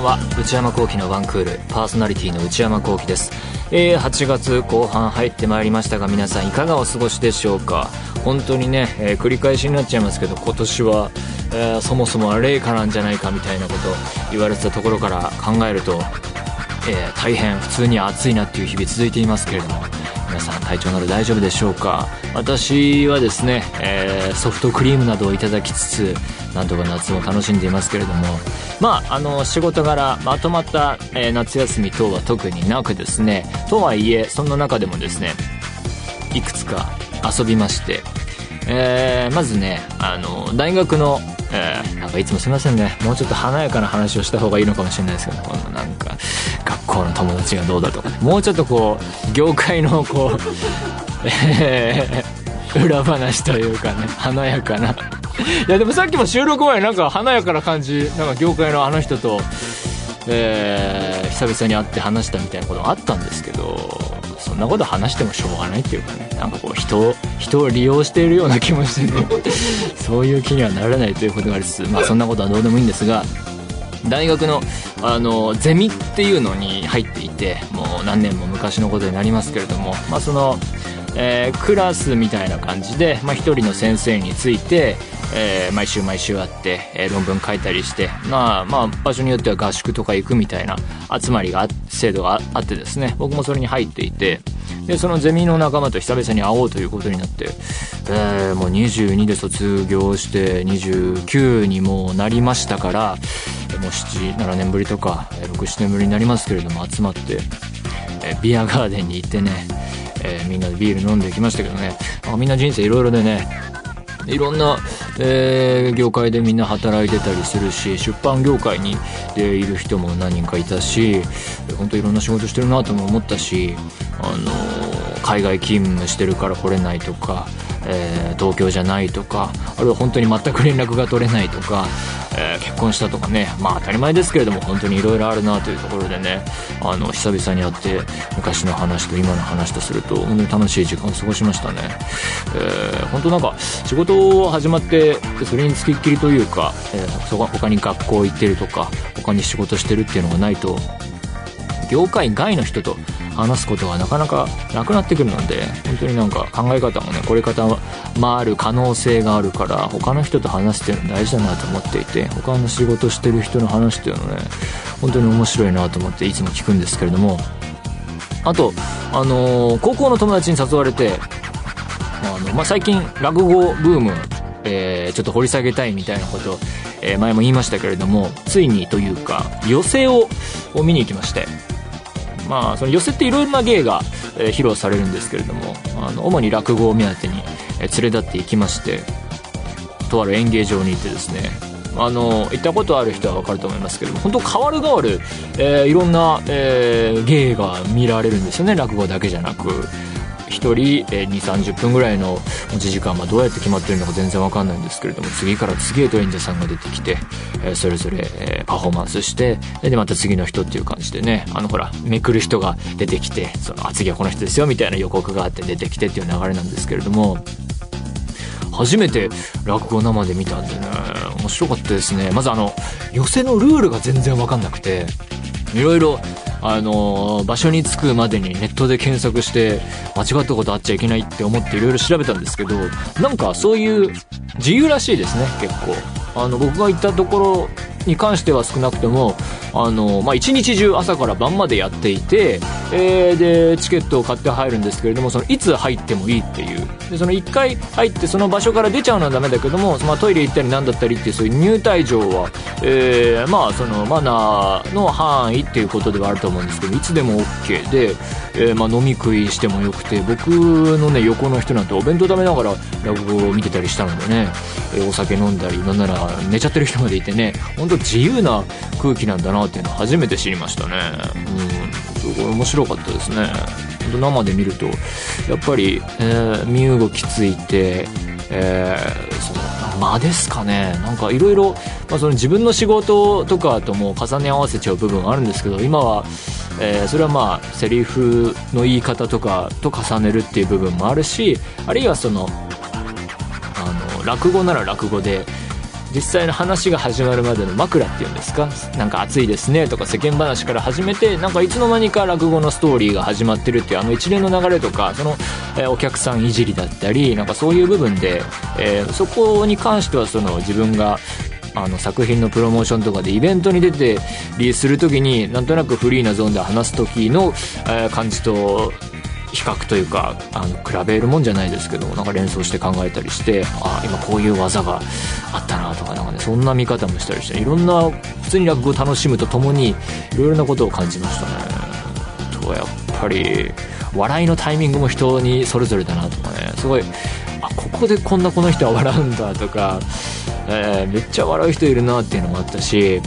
は。内山聖輝のワンクールパーソナリティの内山聖輝です。えー、8月後半入ってまいりましたが皆さんいかがお過ごしでしょうか？本当にね、えー、繰り返しになっちゃいますけど今年は、えー、そもそもは冷夏なんじゃないかみたいなこと言われてたところから考えると、え大変普通に暑いなっていう日々続いていますけれども。体調など大丈夫でしょうか？私はですね、えーソフトクリームなどをいただきつつなんとか夏も楽しんでいますけれども。まああの仕事柄まとまった、えー、夏休み等は特になくですね。とはいえそんな中でもですねいくつか遊びまして、えー、まずねあの大学のえー、なんかいつもすいませんね。もうちょっと華やかな話をした方がいいのかもしれないですけど。このなんか学校の友達がどうだとか、もうちょっとこう業界のこう、えー、裏話というかね華やかな。いやでもさっきも収録前なんか華やかな感じなんか業界のあの人と、えー、久々に会って話したみたいなことがあったんですけどそんなこと話してもしょうがないっていうかね。なんかこう人を人を利用しているような気もしてね。そういう気にはならないということがありつつまあそんなことはどうでもいいんですが大学のあのゼミっていうのに入っていてもう何年も昔のことになりますけれどもまあそのえー、クラスみたいな感じで、まあ、一人の先生について、えー、毎週毎週会って、えー、論文書いたりして、まあ、まあ、場所によっては合宿とか行くみたいな集まりが、制度があってですね、僕もそれに入っていて、で、そのゼミの仲間と久々に会おうということになって、え、もう22で卒業して29にもなりましたから、もう7、7年ぶりとか、6、7年ぶりになりますけれども集まって、えビアガーデンに行ってね、えー、みんなでビール飲んできましたけどね、あ、みんな人生いろいろでねいろんな、えー、業界でみんな働いてたりするし出版業界にでいる人も何人かいたし本当いろんな仕事してるなとも思ったし、あのー、海外勤務してるから来れないとか、えー、東京じゃないとかあるいは本当に全く連絡が取れないとか、えー、結婚したとかねまあ当たり前ですけれども本当にいろいろあるなというところでねあの久々に会って昔の話と今の話とすると本当に楽しい時間を過ごしましたね、えー、本当なんか仕事始まってそれにつきっきりというか、えー、他に学校行ってるとか他に仕事してるっていうのがないと業界外の人と話すことがなかなかなくなってくるので本当になんか考え方もねこれ方回る可能性があるから他の人と話すっていうの大事だなと思っていて他の仕事してる人の話っていうのね本当に面白いなと思っていつも聞くんですけれどもあとあのー、高校の友達に誘われてあの、まあ、最近落語ブームえー、ちょっと掘り下げたいみたいなこと、えー、前も言いましたけれどもついにというか寄席を見に行きましてまあ、その寄せっていろいろな芸が、えー、披露されるんですけれどもあの主に落語を目当てに、えー、連れ立っていきましてとある演芸場に行ってですねあの行ったことある人は分かると思いますけども本当変わる変わる、えー、いろんな、えー、芸が見られるんですよね落語だけじゃなく。1人、えー、2 3 0分ぐらいの持ち時間、まあ、どうやって決まってるのか全然わかんないんですけれども次から次へと演者さんが出てきて、え、それぞれ、パフォーマンスしてでまた次の人っていう感じでねあのほらめくる人が出てきてその次はこの人ですよみたいな予告があって出てきてっていう流れなんですけれども初めて落語生で見たんでね面白かったですね。まずあの寄せのルールが全然わかんなくていろいろあの場所に着くまでにネットで検索して間違ったことあっちゃいけないって思っていろいろ調べたんですけどなんかそういう自由らしいですね結構。あの僕が行ったところに関しては少なくてもあの、まあ、一日中朝から晩までやっていて、えー、でチケットを買って入るんですけれどもそのいつ入ってもいいっていう。でその1回入ってその場所から出ちゃうのはダメだけども、まあ、トイレ行ったりなんだったりっていうそういう入退場は、えー、まあそのマナーの範囲っていうことではあると思うんですけどいつでも OK で、えー、まあ飲み食いしてもよくて僕のね横の人なんてお弁当食べながら落語を見てたりしたのでね、えー、お酒飲んだりなんなら寝ちゃってる人までいてね本当自由な空気なんだなっていうのを初めて知りましたね。うん。すごい面白かったですね。生で見るとやっぱり、えー、身動きついて、えー、その間ですかね。なんかいろいろ自分の仕事とかとも重ね合わせちゃう部分があるんですけど今はえー、それはまあセリフの言い方とかと重ねるっていう部分もあるしあるいはそのあの落語なら落語で実際の話が始まるまでの枕っていうんですか？なんか暑いですねとか世間話から始めてなんかいつの間にか落語のストーリーが始まってるっていうあの一連の流れとかその、え、お客さんいじりだったりなんかそういう部分で、えー、そこに関してはその自分があの作品のプロモーションとかでイベントに出てリースする時になんとなくフリーなゾーンで話す時の、え、感じと比較というかあの比べるもんじゃないですけどなんか連想して考えたりしてあ今こういう技があったなとかなんかねそんな見方もしたりしていろんな普通に落語を楽しむとともにいろいろなことを感じましたね。とやっぱり笑いのタイミングも人にそれぞれだなとかね。すごいあここでこんなこの人は笑うんだとか、えー、めっちゃ笑う人いるなっていうのもあったし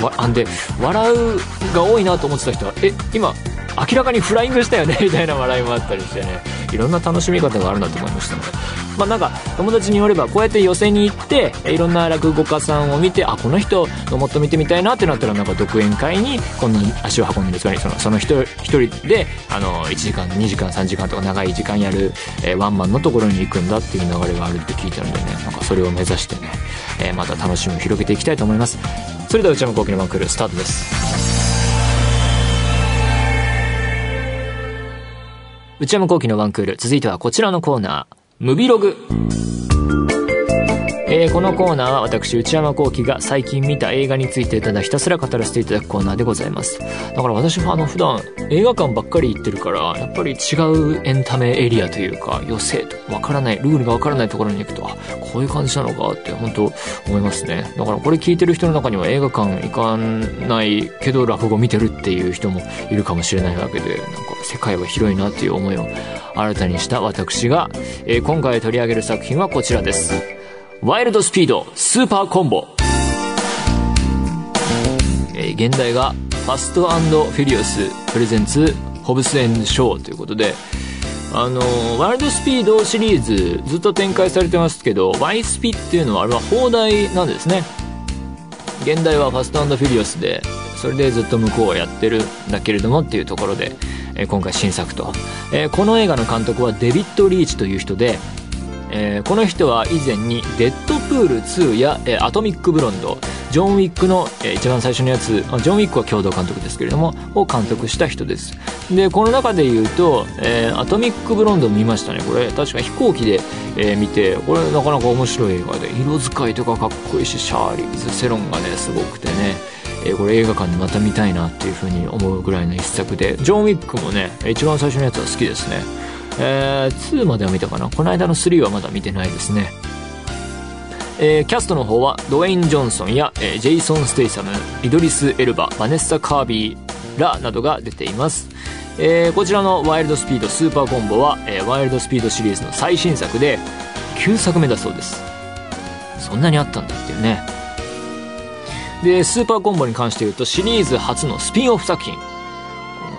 わあんで笑うが多いなと思ってた人はえ今明らかにフライングしたよね みたいな笑いもあったりしてね。いろんな楽しみ方があるなと思いました。のでまあなんか友達によればこうやって寄席に行っていろんな落語家さんを見てあこの人のもっと見てみたいなってなったらなんか独演会に今度足を運んでるんですかねそのその人一人であの1時間2時間3時間とか長い時間やる、えー、ワンマンのところに行くんだっていう流れがあるって聞いたのでねなんかそれを目指してね、えー、また楽しみを広げていきたいと思います。それでは内山昂輝のワンクールスタートです。内山昂輝のワンクール。続いてはこちらのコーナー。ムビログ。えー、このコーナーは私内山昂輝が最近見た映画についてただひたすら語らせていただくコーナーでございます。だから私はあの普段映画館ばっかり行ってるからやっぱり違うエンタメエリアというか余生とわからないルールがわからないところに行くとあこういう感じなのかって本当思いますね。だからこれ聞いてる人の中には映画館行かないけど落語見てるっていう人もいるかもしれないわけでなんか世界は広いなっていう思いを新たにした私が、えー、今回取り上げる作品はこちらです。ワイルドスピードスーパーコンボ、えー、現代がファストフィリオスプレゼンツホブスエンショーということであのワイルドスピードシリーズずっと展開されてますけどワイスピっていうのはあれは放題なんですね。現代はファストフィリオスでそれでずっと向こうはやってるんだけれどもっていうところで、えー、今回新作と、えー、この映画の監督はデビッド・リーチという人でえー、この人は以前に「デッドプール2」や、えー「アトミック・ブロンド」ジョン・ウィックの、えー、一番最初のやつジョン・ウィックは共同監督ですけれどもを監督した人です。でこの中で言うと、えー、アトミック・ブロンド見ましたね。これ確か飛行機で、えー、見てこれなかなか面白い映画で色使いとかかっこいいしシャーリーズ・セロンがねすごくてねえ、これ映画館でまた見たいなっていうふうに思うぐらいの一作でジョン・ウィックもね一番最初のやつは好きですね。えー、2までは見たかなこの間の3はまだ見てないですね。えー、キャストの方はドウェイン・ジョンソンや、えー、ジェイソン・ステイサム、イドリス・エルバ、バネッサ・カービーらなどが出ています。えー、こちらのワイルドスピードスーパーコンボは、えー、ワイルドスピードシリーズの最新作で9作目だそうです。そんなにあったんだっていうね。で、スーパーコンボに関して言うとシリーズ初のスピンオフ作品。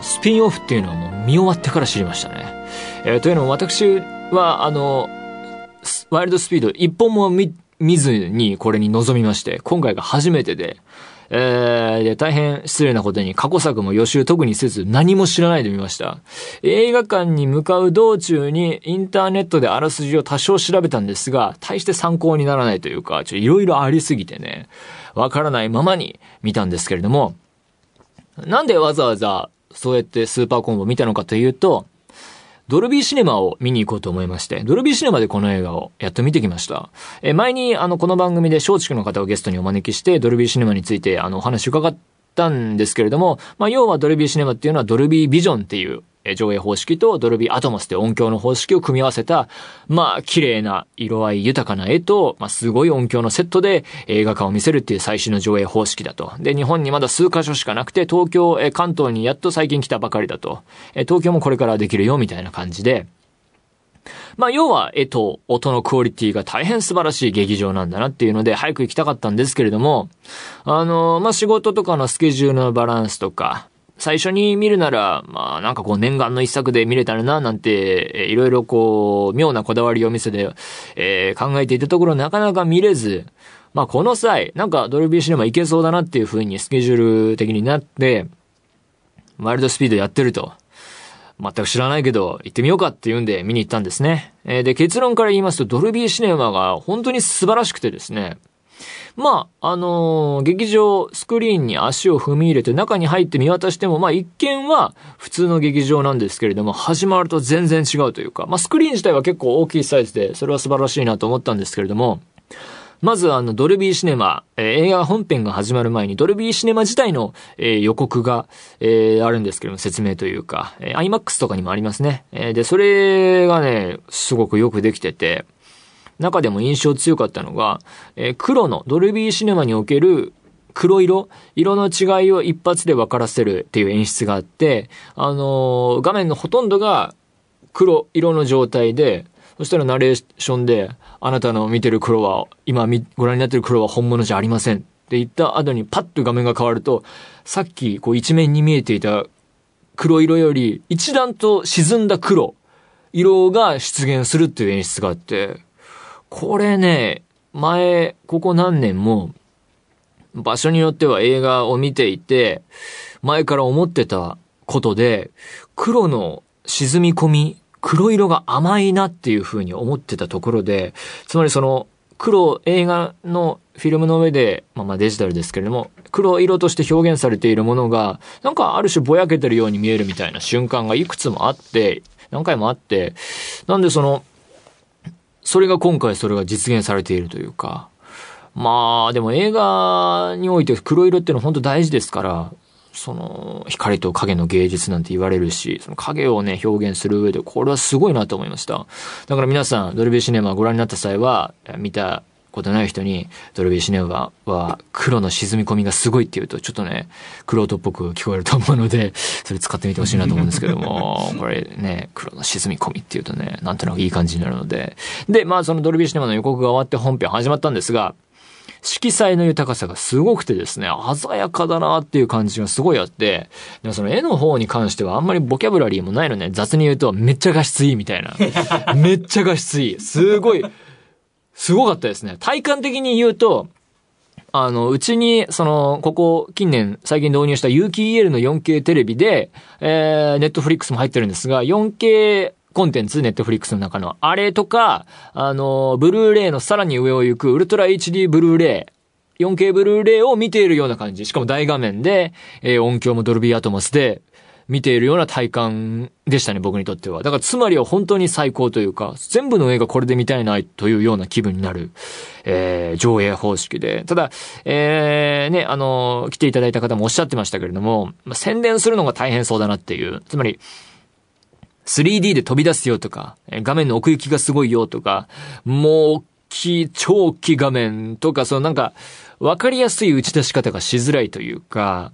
スピンオフっていうのはもう見終わってから知りましたね。えー、というのも私は、あの、ワイルドスピード一本も見、見ずにこれに臨みまして、今回が初めてで、えー、で、大変失礼なことに過去作も予習特にせず何も知らないで見ました。映画館に向かう道中にインターネットであらすじを多少調べたんですが、大して参考にならないというか、ちょ、いろいろありすぎてね、わからないままに見たんですけれども、なんでわざわざそうやってスーパーコンボ見たのかというと、ドルビーシネマを見に行こうと思いまして、ドルビーシネマでこの映画をやっと見てきました。え、前にあの、この番組で松竹の方をゲストにお招きして、ドルビーシネマについてあの、お話伺ったんですけれども、まあ、要はドルビーシネマっていうのはドルビービジョンっていう上映方式とドルビーアトモスって音響の方式を組み合わせた、まあ、綺麗な色合い豊かな絵と、まあ、すごい音響のセットで映画館を見せるっていう最新の上映方式だと。で、日本にまだ数箇所しかなくて、東京、え関東にやっと最近来たばかりだと。え東京もこれからできるよ、みたいな感じで。まあ、要は、絵と音のクオリティが大変素晴らしい劇場なんだなっていうので、早く行きたかったんですけれども、あの、まあ、仕事とかのスケジュールのバランスとか、最初に見るなら、まあなんかこう念願の一作で見れたらな、なんて、いろいろこう、妙なこだわりを見せて、えー、考えていたところなかなか見れず、まあこの際、なんかドルビーシネマ行けそうだなっていう風にスケジュール的になって、ワイルドスピードやってると。全く知らないけど、行ってみようかって言うんで見に行ったんですね。えー、で、結論から言いますと、ドルビーシネマが本当に素晴らしくてですね。まあ、あのー、劇場、スクリーンに足を踏み入れて中に入って見渡しても、まあ一見は普通の劇場なんですけれども、始まると全然違うというか、まあスクリーン自体は結構大きいサイズで、それは素晴らしいなと思ったんですけれども、まずあの、ドルビーシネマ、えー、映画本編が始まる前に、ドルビーシネマ自体の、えー、予告が、えー、あるんですけども、説明というか、えー、IMAX とかにもありますね。えー、で、それがね、すごくよくできてて、中でも印象強かったのが、えー、黒の、ドルビーシネマにおける黒色？色の違いを一発で分からせるっていう演出があって、あのー、画面のほとんどが黒色の状態で、そしたらナレーションで、あなたの見てる黒は、今ご覧になってる黒は本物じゃありません。って言った後にパッと画面が変わると、さっきこう一面に見えていた黒色より一段と沈んだ黒、色が出現するっていう演出があって、これね、前、ここ何年も、場所によっては映画を見ていて、前から思ってたことで、黒の沈み込み黒色が甘いなっていう風に思ってたところで、つまりその黒映画のフィルムの上で、まあまあデジタルですけれども、黒色として表現されているものが、なんかある種ぼやけてるように見えるみたいな瞬間がいくつもあって、何回もあって、なんでその、それが今回それが実現されているというか、まあでも映画において黒色っていうのは本当大事ですから、その、光と影の芸術なんて言われるし、その影をね、表現する上で、これはすごいなと思いました。だから皆さん、ドルビーシネマをご覧になった際は、見たことない人に、ドルビーシネマは黒の沈み込みがすごいって言うと、ちょっとね、黒人っぽく聞こえると思うので、それ使ってみてほしいなと思うんですけども、これね、黒の沈み込みって言うとね、なんとなくいい感じになるので。で、まあそのドルビーシネマの予告が終わって本編始まったんですが、色彩の豊かさがすごくてですね、鮮やかだなっていう感じがすごいあって、でもその絵の方に関してはあんまりボキャブラリーもないのね、雑に言うとめっちゃ画質いいみたいな。めっちゃ画質いい。すごい、すごかったですね。体感的に言うと、あの、うちに、その、ここ近年最近導入した有機 EL の 4K テレビで、えー、ネットフリックスも入ってるんですが、4K コンテンツ、ネットフリックスの中の、あれとか、あの、ブルーレイのさらに上を行く、ウルトラ HD ブルーレイ、4K ブルーレイを見ているような感じ。しかも大画面で、えー、音響もドルビーアトモスで、見ているような体感でしたね、僕にとっては。だからつまりは本当に最高というか、全部の映画これで見たいなというような気分になる、えー、上映方式で。ただ、えー、ね、あの、来ていただいた方もおっしゃってましたけれども、まあ、宣伝するのが大変そうだなっていう。つまり、3D で飛び出すよとか、画面の奥行きがすごいよとか、もう大きい、超大きい画面とか、そのなんか、わかりやすい打ち出し方がしづらいというか、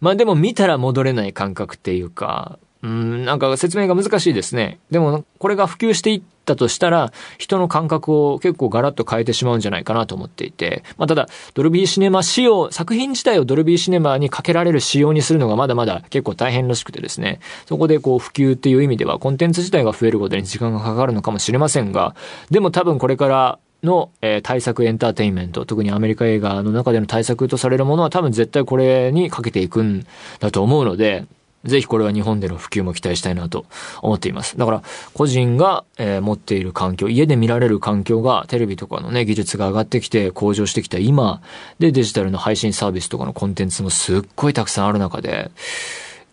まあでも見たら戻れない感覚っていうか、うん、なんか説明が難しいですね。でも、これが普及していったとしたら、人の感覚を結構ガラッと変えてしまうんじゃないかなと思っていて、まあただ、ドルビーシネマ仕様、作品自体をドルビーシネマにかけられる仕様にするのがまだまだ結構大変らしくてですね、そこでこう普及っていう意味ではコンテンツ自体が増えることに時間がかかるのかもしれませんが、でも多分これからの、えー、対策エンターテインメント、特にアメリカ映画の中での対策とされるものは多分絶対これにかけていくんだと思うので、ぜひこれは日本での普及も期待したいなと思っています。だから、個人が、えー、持っている環境、家で見られる環境が、テレビとかのね、技術が上がってきて、向上してきた今、で、デジタルの配信サービスとかのコンテンツもすっごいたくさんある中で、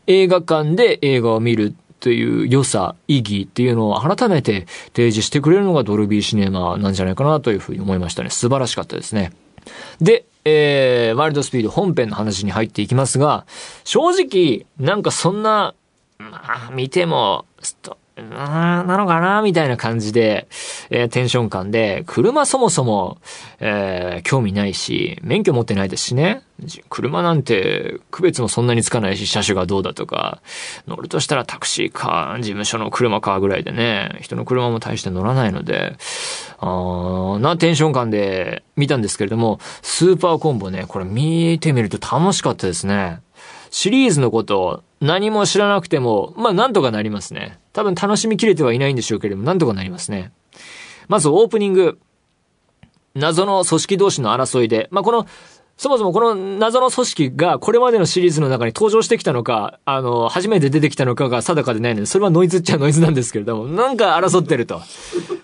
映画館で映画を見るという良さ、意義っていうのを改めて提示してくれるのがドルビーシネマなんじゃないかなというふうに思いましたね。素晴らしかったですね。で、えー、ワイルドスピード本編の話に入っていきますが、正直、なんかそんな、まあ、見ても、なのかなみたいな感じで、えー、テンション感で、車そもそも、えー、興味ないし、免許持ってないですしね。車なんて区別もそんなにつかないし、車種がどうだとか、乗るとしたらタクシーか、事務所の車かぐらいでね、人の車も大して乗らないので、あなテンション感で見たんですけれども、スーパーコンボね、これ見てみると楽しかったですね。シリーズのこと何も知らなくても、まあなんとかなりますね。多分楽しみきれてはいないんでしょうけれども、なんとかなりますね。まずオープニング。謎の組織同士の争いで、まあこのそもそもこの謎の組織がこれまでのシリーズの中に登場してきたのか、あの、初めて出てきたのかが定かでないので、それはノイズっちゃノイズなんですけれども、なんか争ってると。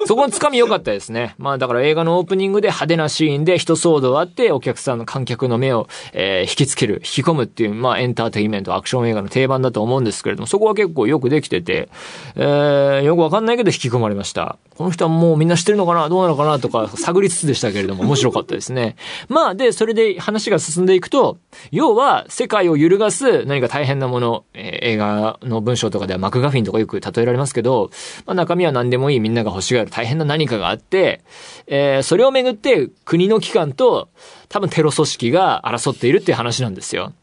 そこのつかみ良かったですね。まあだから映画のオープニングで派手なシーンで人騒動あって、お客さんの観客の目を、えー、引きつける、引き込むっていう、まあエンターテインメント、アクション映画の定番だと思うんですけれども、そこは結構よくできてて、えー、よくわかんないけど引き込まれました。この人はもうみんな知ってるのかな？どうなのかな？とか探りつつでしたけれども、面白かったですね。まあで、それで話が進んでいくと、要は世界を揺るがす何か大変なもの、えー、映画の文章とかではマクガフィンとかよく例えられますけど、まあ、中身は何でもいいみんなが欲しがる大変な何かがあって、えー、それをめぐって国の機関と多分テロ組織が争っているっていう話なんですよ。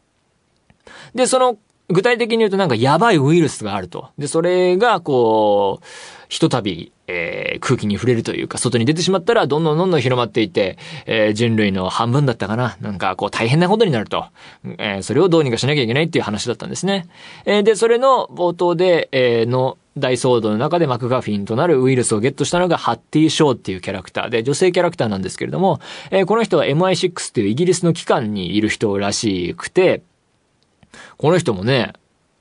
で、その具体的に言うとなんかやばいウイルスがあると。で、それがこう、ひとたび、えー、空気に触れるというか、外に出てしまったら、どんどんどんどん広まっていて、えー、人類の半分だったかな。なんか、こう、大変なことになると。えー、それをどうにかしなきゃいけないっていう話だったんですね。えー、で、それの冒頭で、えー、の、大騒動の中でマクガフィンとなるウイルスをゲットしたのがハッティ・ショーっていうキャラクターで、女性キャラクターなんですけれども、えー、この人は MI6 っていうイギリスの機関にいる人らしくて、この人もね、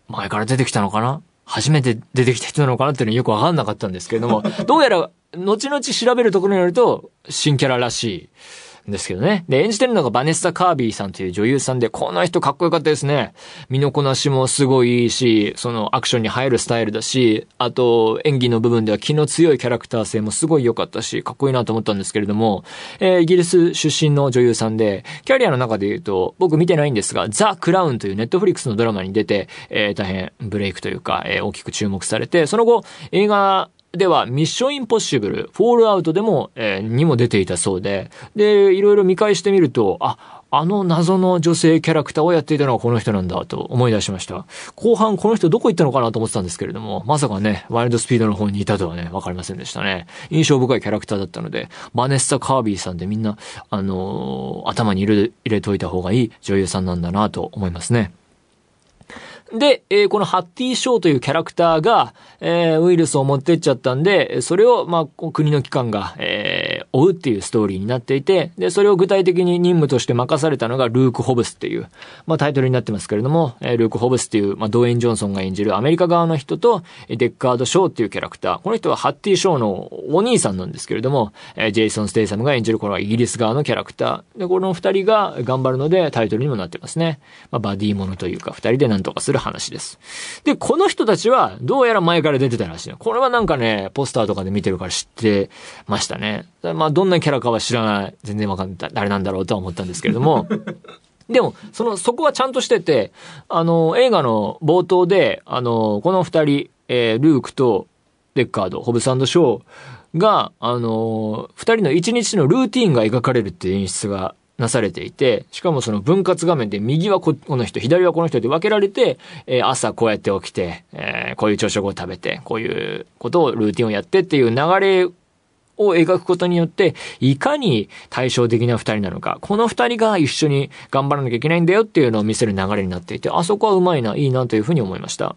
前から出てきたのかな？初めて出てきた人なのかなっていうのはよくわかんなかったんですけれども、どうやら、後々調べるところによると、新キャラらしい。ですけどね。で、演じてるのがバネッサ・カービーさんという女優さんで、この人かっこよかったですね。身のこなしもすごいいいし、そのアクションに入るスタイルだし、あと演技の部分では気の強いキャラクター性もすごい良かったし、かっこいいなと思ったんですけれども、えー、イギリス出身の女優さんで、キャリアの中で言うと、僕見てないんですが、ザ・クラウンというネットフリックスのドラマに出て、えー、大変ブレイクというか、えー、大きく注目されて、その後、映画では、ミッションインポッシブル、フォールアウトでも、えー、にも出ていたそうで、で、いろいろ見返してみると、あ、あの謎の女性キャラクターをやっていたのはこの人なんだと思い出しました。後半この人どこ行ったのかなと思ってたんですけれども、まさかね、ワイルドスピードの方にいたとはね、わかりませんでしたね。印象深いキャラクターだったので、バネッサ・カービーさんでみんな、あのー、頭に入れ、入れといた方がいい女優さんなんだなと思いますね。で、えー、このハッティー・ショーというキャラクターが、えー、ウイルスを持ってっちゃったんで、それを、まあ、国の機関が、えー、追うっていうストーリーになっていて、で、それを具体的に任務として任されたのがルーク・ホブスっていう、まあ、タイトルになってますけれども、えー、ルーク・ホブスっていう、まあ、ドウェイン・ジョンソンが演じるアメリカ側の人と、デッカード・ショーっていうキャラクター。この人はハッティー・ショーのお兄さんなんですけれども、えー、ジェイソン・ステイサムが演じるこれはイギリス側のキャラクター。で、この二人が頑張るのでタイトルにもなってますね。まあ、バディーものというか、二人で何とかする話です。。で、この人たちは、どうやら前から出てたらしい。これはなんかね、ポスターとかで見てるから知ってましたね。まあ、どんなキャラかは知らない。全然わかんない。誰なんだろうとは思ったんですけれども。でも、その、そこはちゃんとしてて、あの、映画の冒頭で、あの、この二人、えー、ルークとデッカード、ホブサンド・ショーが、あの、二人の一日のルーティンが描かれるっていう演出がなされていて、しかもその分割画面で右はこの人、左はこの人で分けられて、えー、朝こうやって起きて、えー、こういう朝食を食べて、こういうことをルーティンをやってっていう流れを描くことによって、いかに対照的な二人なのか、この二人が一緒に頑張らなきゃいけないんだよっていうのを見せる流れになっていて、あそこはうまいな、いいなというふうに思いました。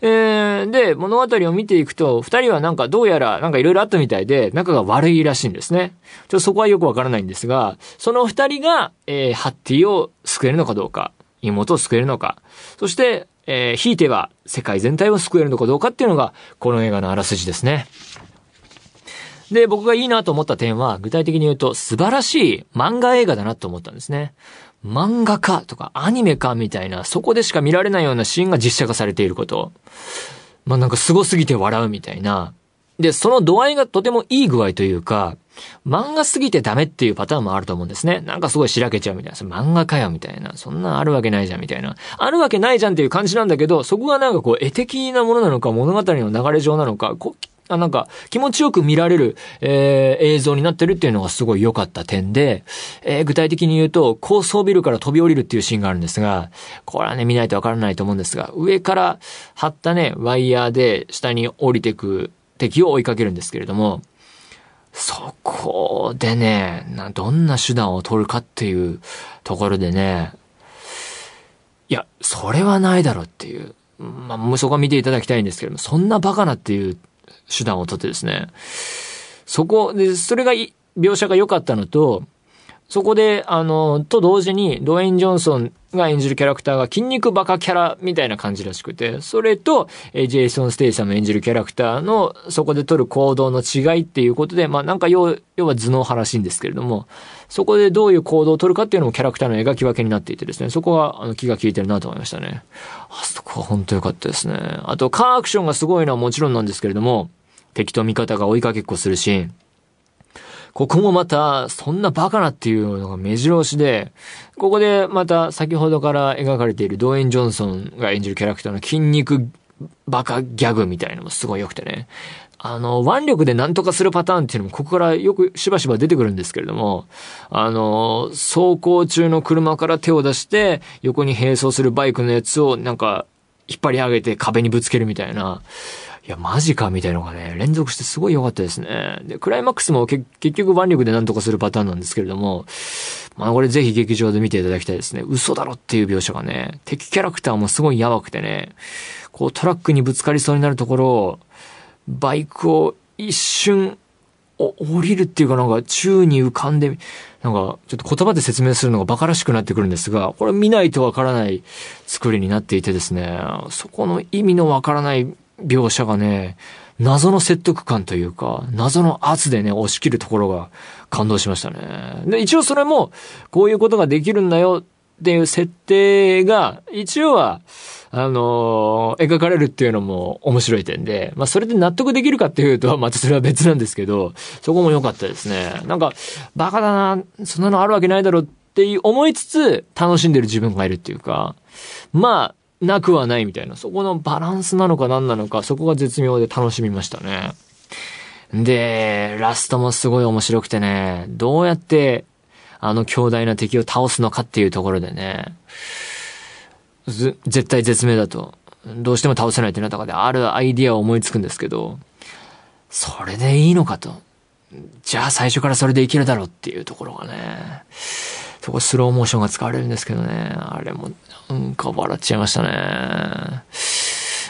えー、で、物語を見ていくと、二人はなんかどうやらなんか色々あったみたいで、仲が悪いらしいんですね。ちょっとそこはよくわからないんですが、その二人が、えー、ハッティを救えるのかどうか、妹を救えるのか、そして、えー、ひいては世界全体を救えるのかどうかっていうのが、この映画のあらすじですね。で、僕がいいなと思った点は、具体的に言うと、素晴らしい漫画映画だなと思ったんですね。漫画かとかアニメかみたいな、そこでしか見られないようなシーンが実写化されていること。まあ、なんか凄すぎて笑うみたいな。で、その度合いがとてもいい具合というか、漫画すぎてダメっていうパターンもあると思うんですね。なんかすごいしらけちゃうみたいな。漫画かよみたいな。そんなあるわけないじゃんみたいな。あるわけないじゃんっていう感じなんだけど、そこがなんかこう絵的なものなのか物語の流れ上なのか、こあなんか気持ちよく見られる、えー、映像になってるっていうのがすごい良かった点で、えー、具体的に言うと高層ビルから飛び降りるっていうシーンがあるんですが、これはね見ないとわからないと思うんですが、上から張ったね、ワイヤーで下に降りてく敵を追いかけるんですけれども、そこでね、どんな手段を取るかっていうところでね、いや、それはないだろうっていう。まあ、そこは見ていただきたいんですけども、そんなバカなっていう手段をとってですね、そこで、それが描写が良かったのと、そこで、あの、と同時に、ドウェイン・ジョンソンが演じるキャラクターが筋肉バカキャラみたいな感じらしくて、それと、えジェイソン・ステイサム演じるキャラクターの、そこで取る行動の違いっていうことで、まあなんか要、要は頭脳派らしいんですけれども、そこでどういう行動を取るかっていうのもキャラクターの描き分けになっていてですね、そこはあの気が利いてるなと思いましたね。あそこは本当良かったですね。あと、カーアクションがすごいのはもちろんなんですけれども、敵と味方が追いかけっこするシーン。ここもまた、そんなバカなっていうのが目白押しで、ここでまた先ほどから描かれているドウェン・ジョンソンが演じるキャラクターの筋肉バカギャグみたいなのもすごい良くてね。あの、腕力で何とかするパターンっていうのもここからよくしばしば出てくるんですけれども、あの、走行中の車から手を出して横に並走するバイクのやつをなんか引っ張り上げて壁にぶつけるみたいな。いや、マジかみたいのがね、連続してすごい良かったですね。で、クライマックスも結局腕力で何とかするパターンなんですけれども、まあこれぜひ劇場で見ていただきたいですね。嘘だろっていう描写がね、敵キャラクターもすごいやばくてね、こうトラックにぶつかりそうになるところを、バイクを一瞬、降りるっていうかなんか宙に浮かんで、なんかちょっと言葉で説明するのが馬鹿らしくなってくるんですが、これ見ないとわからない作りになっていてですね、そこの意味のわからない描写がね、謎の説得感というか、謎の圧でね、押し切るところが感動しましたね。で、一応それも、こういうことができるんだよっていう設定が、一応は、あのー、描かれるっていうのも面白い点で、まあそれで納得できるかっていうと、またそれは別なんですけど、そこも良かったですね。なんか、バカだな、そんなのあるわけないだろうって思いつつ、楽しんでる自分がいるっていうか、まあ、なくはないみたいな、そこのバランスなのか何なのか、そこが絶妙で楽しみましたね。で、ラストもすごい面白くてね、どうやってあの強大な敵を倒すのかっていうところでね、絶対絶命だと、どうしても倒せないってなった中であるアイディアを思いつくんですけど、それでいいのかと。じゃあ最初からそれでいけるだろうっていうところがね、そこスローモーションが使われるんですけどね、あれもなんか笑っちゃいましたね。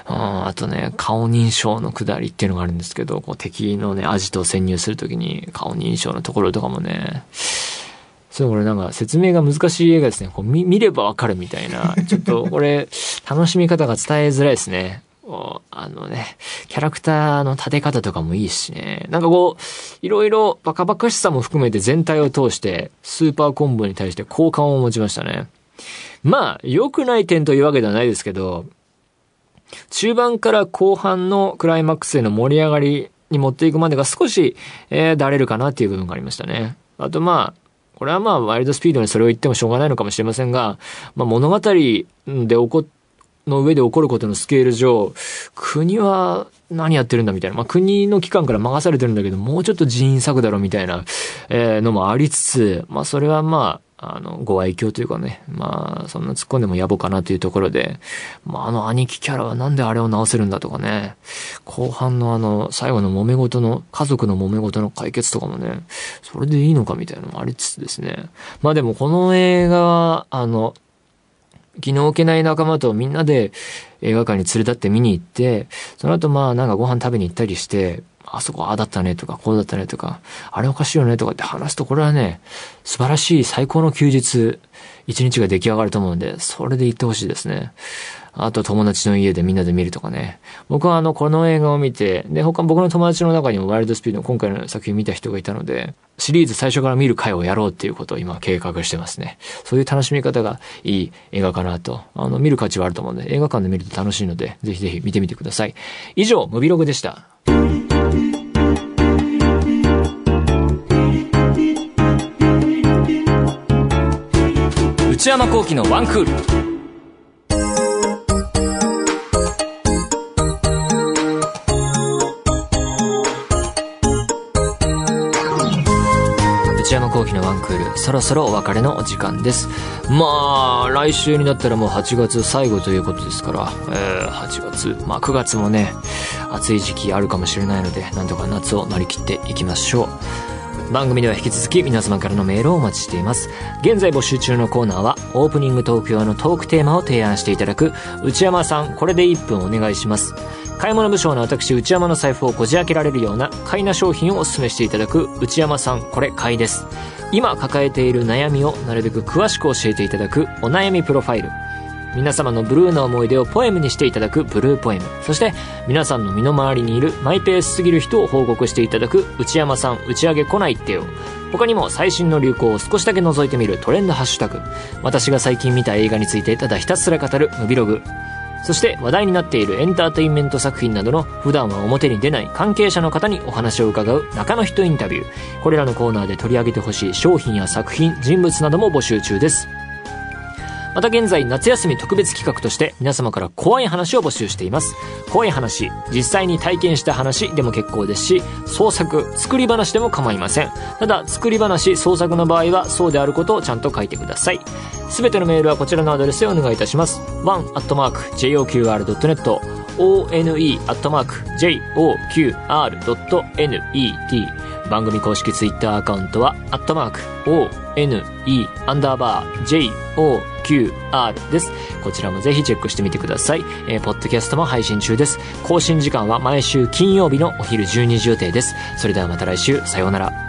あとね、顔認証の下りっていうのがあるんですけど、こう敵のね、アジトを潜入するときに顔認証のところとかもね、そう、これなんか説明が難しい映画ですね。こう見見ればわかるみたいな。ちょっとこれ、楽しみ方が伝えづらいですね。あのね、キャラクターの立て方とかもいいしね。なんかこう、いろいろバカバカしさも含めて全体を通して、スーパーコンボに対して好感を持ちましたね。まあ、良くない点というわけではないですけど、中盤から後半のクライマックスへの盛り上がりに持っていくまでが少し、えー、だれるかなっていう部分がありましたね。あとまあ、これはまあ、ワイルドスピードにそれを言ってもしょうがないのかもしれませんが、まあ物語で起こっの上で起こることのスケール上、国は何やってるんだみたいな。まあ、国の機関から任されてるんだけど、もうちょっと人員削だろみたいな、えー、のもありつつ、まあ、それはまあ、あの、ご愛嬌というかね、まあ、そんな突っ込んでも野暮かなというところで、まあ、あの兄貴キャラはなんであれを直せるんだとかね、後半のあの、最後の揉め事の、家族の揉め事の解決とかもね、それでいいのかみたいなのもありつつですね。まあでもこの映画は、あの、気の置けない仲間とみんなで映画館に連れ立って見に行って、その後まあなんかご飯食べに行ったりして、あそこああだったねとか、こうだったねとか、あれおかしいよねとかって話すと、これはね、素晴らしい最高の休日、一日が出来上がると思うんで、それで行ってほしいですね。あと友達の家でみんなで見るとかね。僕はあの、この映画を見て、で、他僕の友達の中にもワイルドスピードの今回の作品見た人がいたので、シリーズ最初から見る回をやろうっていうことを今計画してますね。そういう楽しみ方がいい映画かなと。あの、見る価値はあると思うんで、映画館で見ると楽しいので、ぜひぜひ見てみてください。以上、ムビログでした。内山幸喜のワンクール。コーヒーのワンクール、そろそろお別れのお時間です。まあ、来週になったらもう8月最後ということですから、えー、8月、まあ9月もね、暑い時期あるかもしれないので、なんとか夏を乗り切っていきましょう。番組では引き続き皆様からのメールをお待ちしています。現在募集中のコーナーはオープニングトーク用のトークテーマを提案していただく内山さんこれで1分お願いします。買い物部将の私内山の財布をこじ開けられるような買いな商品をお勧めしていただく内山さんこれ買いです。今抱えている悩みをなるべく詳しく教えていただくお悩みプロファイル。皆様のブルーな思い出をポエムにしていただくブルーポエムそして皆さんの身の回りにいるマイペースすぎる人を報告していただく内山さん打ち上げ来ないってよ他にも最新の流行を少しだけ覗いてみるトレンドハッシュタグ私が最近見た映画についてただひたすら語るムビログそして話題になっているエンターテインメント作品などの普段は表に出ない関係者の方にお話を伺う中の人インタビュー。これらのコーナーで取り上げてほしい商品や作品、人物なども募集中です。また現在夏休み特別企画として皆様から怖い話を募集しています。怖い話、実際に体験した話でも結構ですし、創作、作り話でも構いません。ただ、作り話、創作の場合はそうであることをちゃんと書いてください。すべてのメールはこちらのアドレスでお願いいたします。one.joqr.net one.joqr.net 番組公式ツイッターアカウントは、アットマーク、one, アンダーバー、QR です。こちらもぜひチェックしてみてください。えー、ポッドキャストも配信中です。更新時間は毎週金曜日のお昼12時予定です。それではまた来週、さようなら。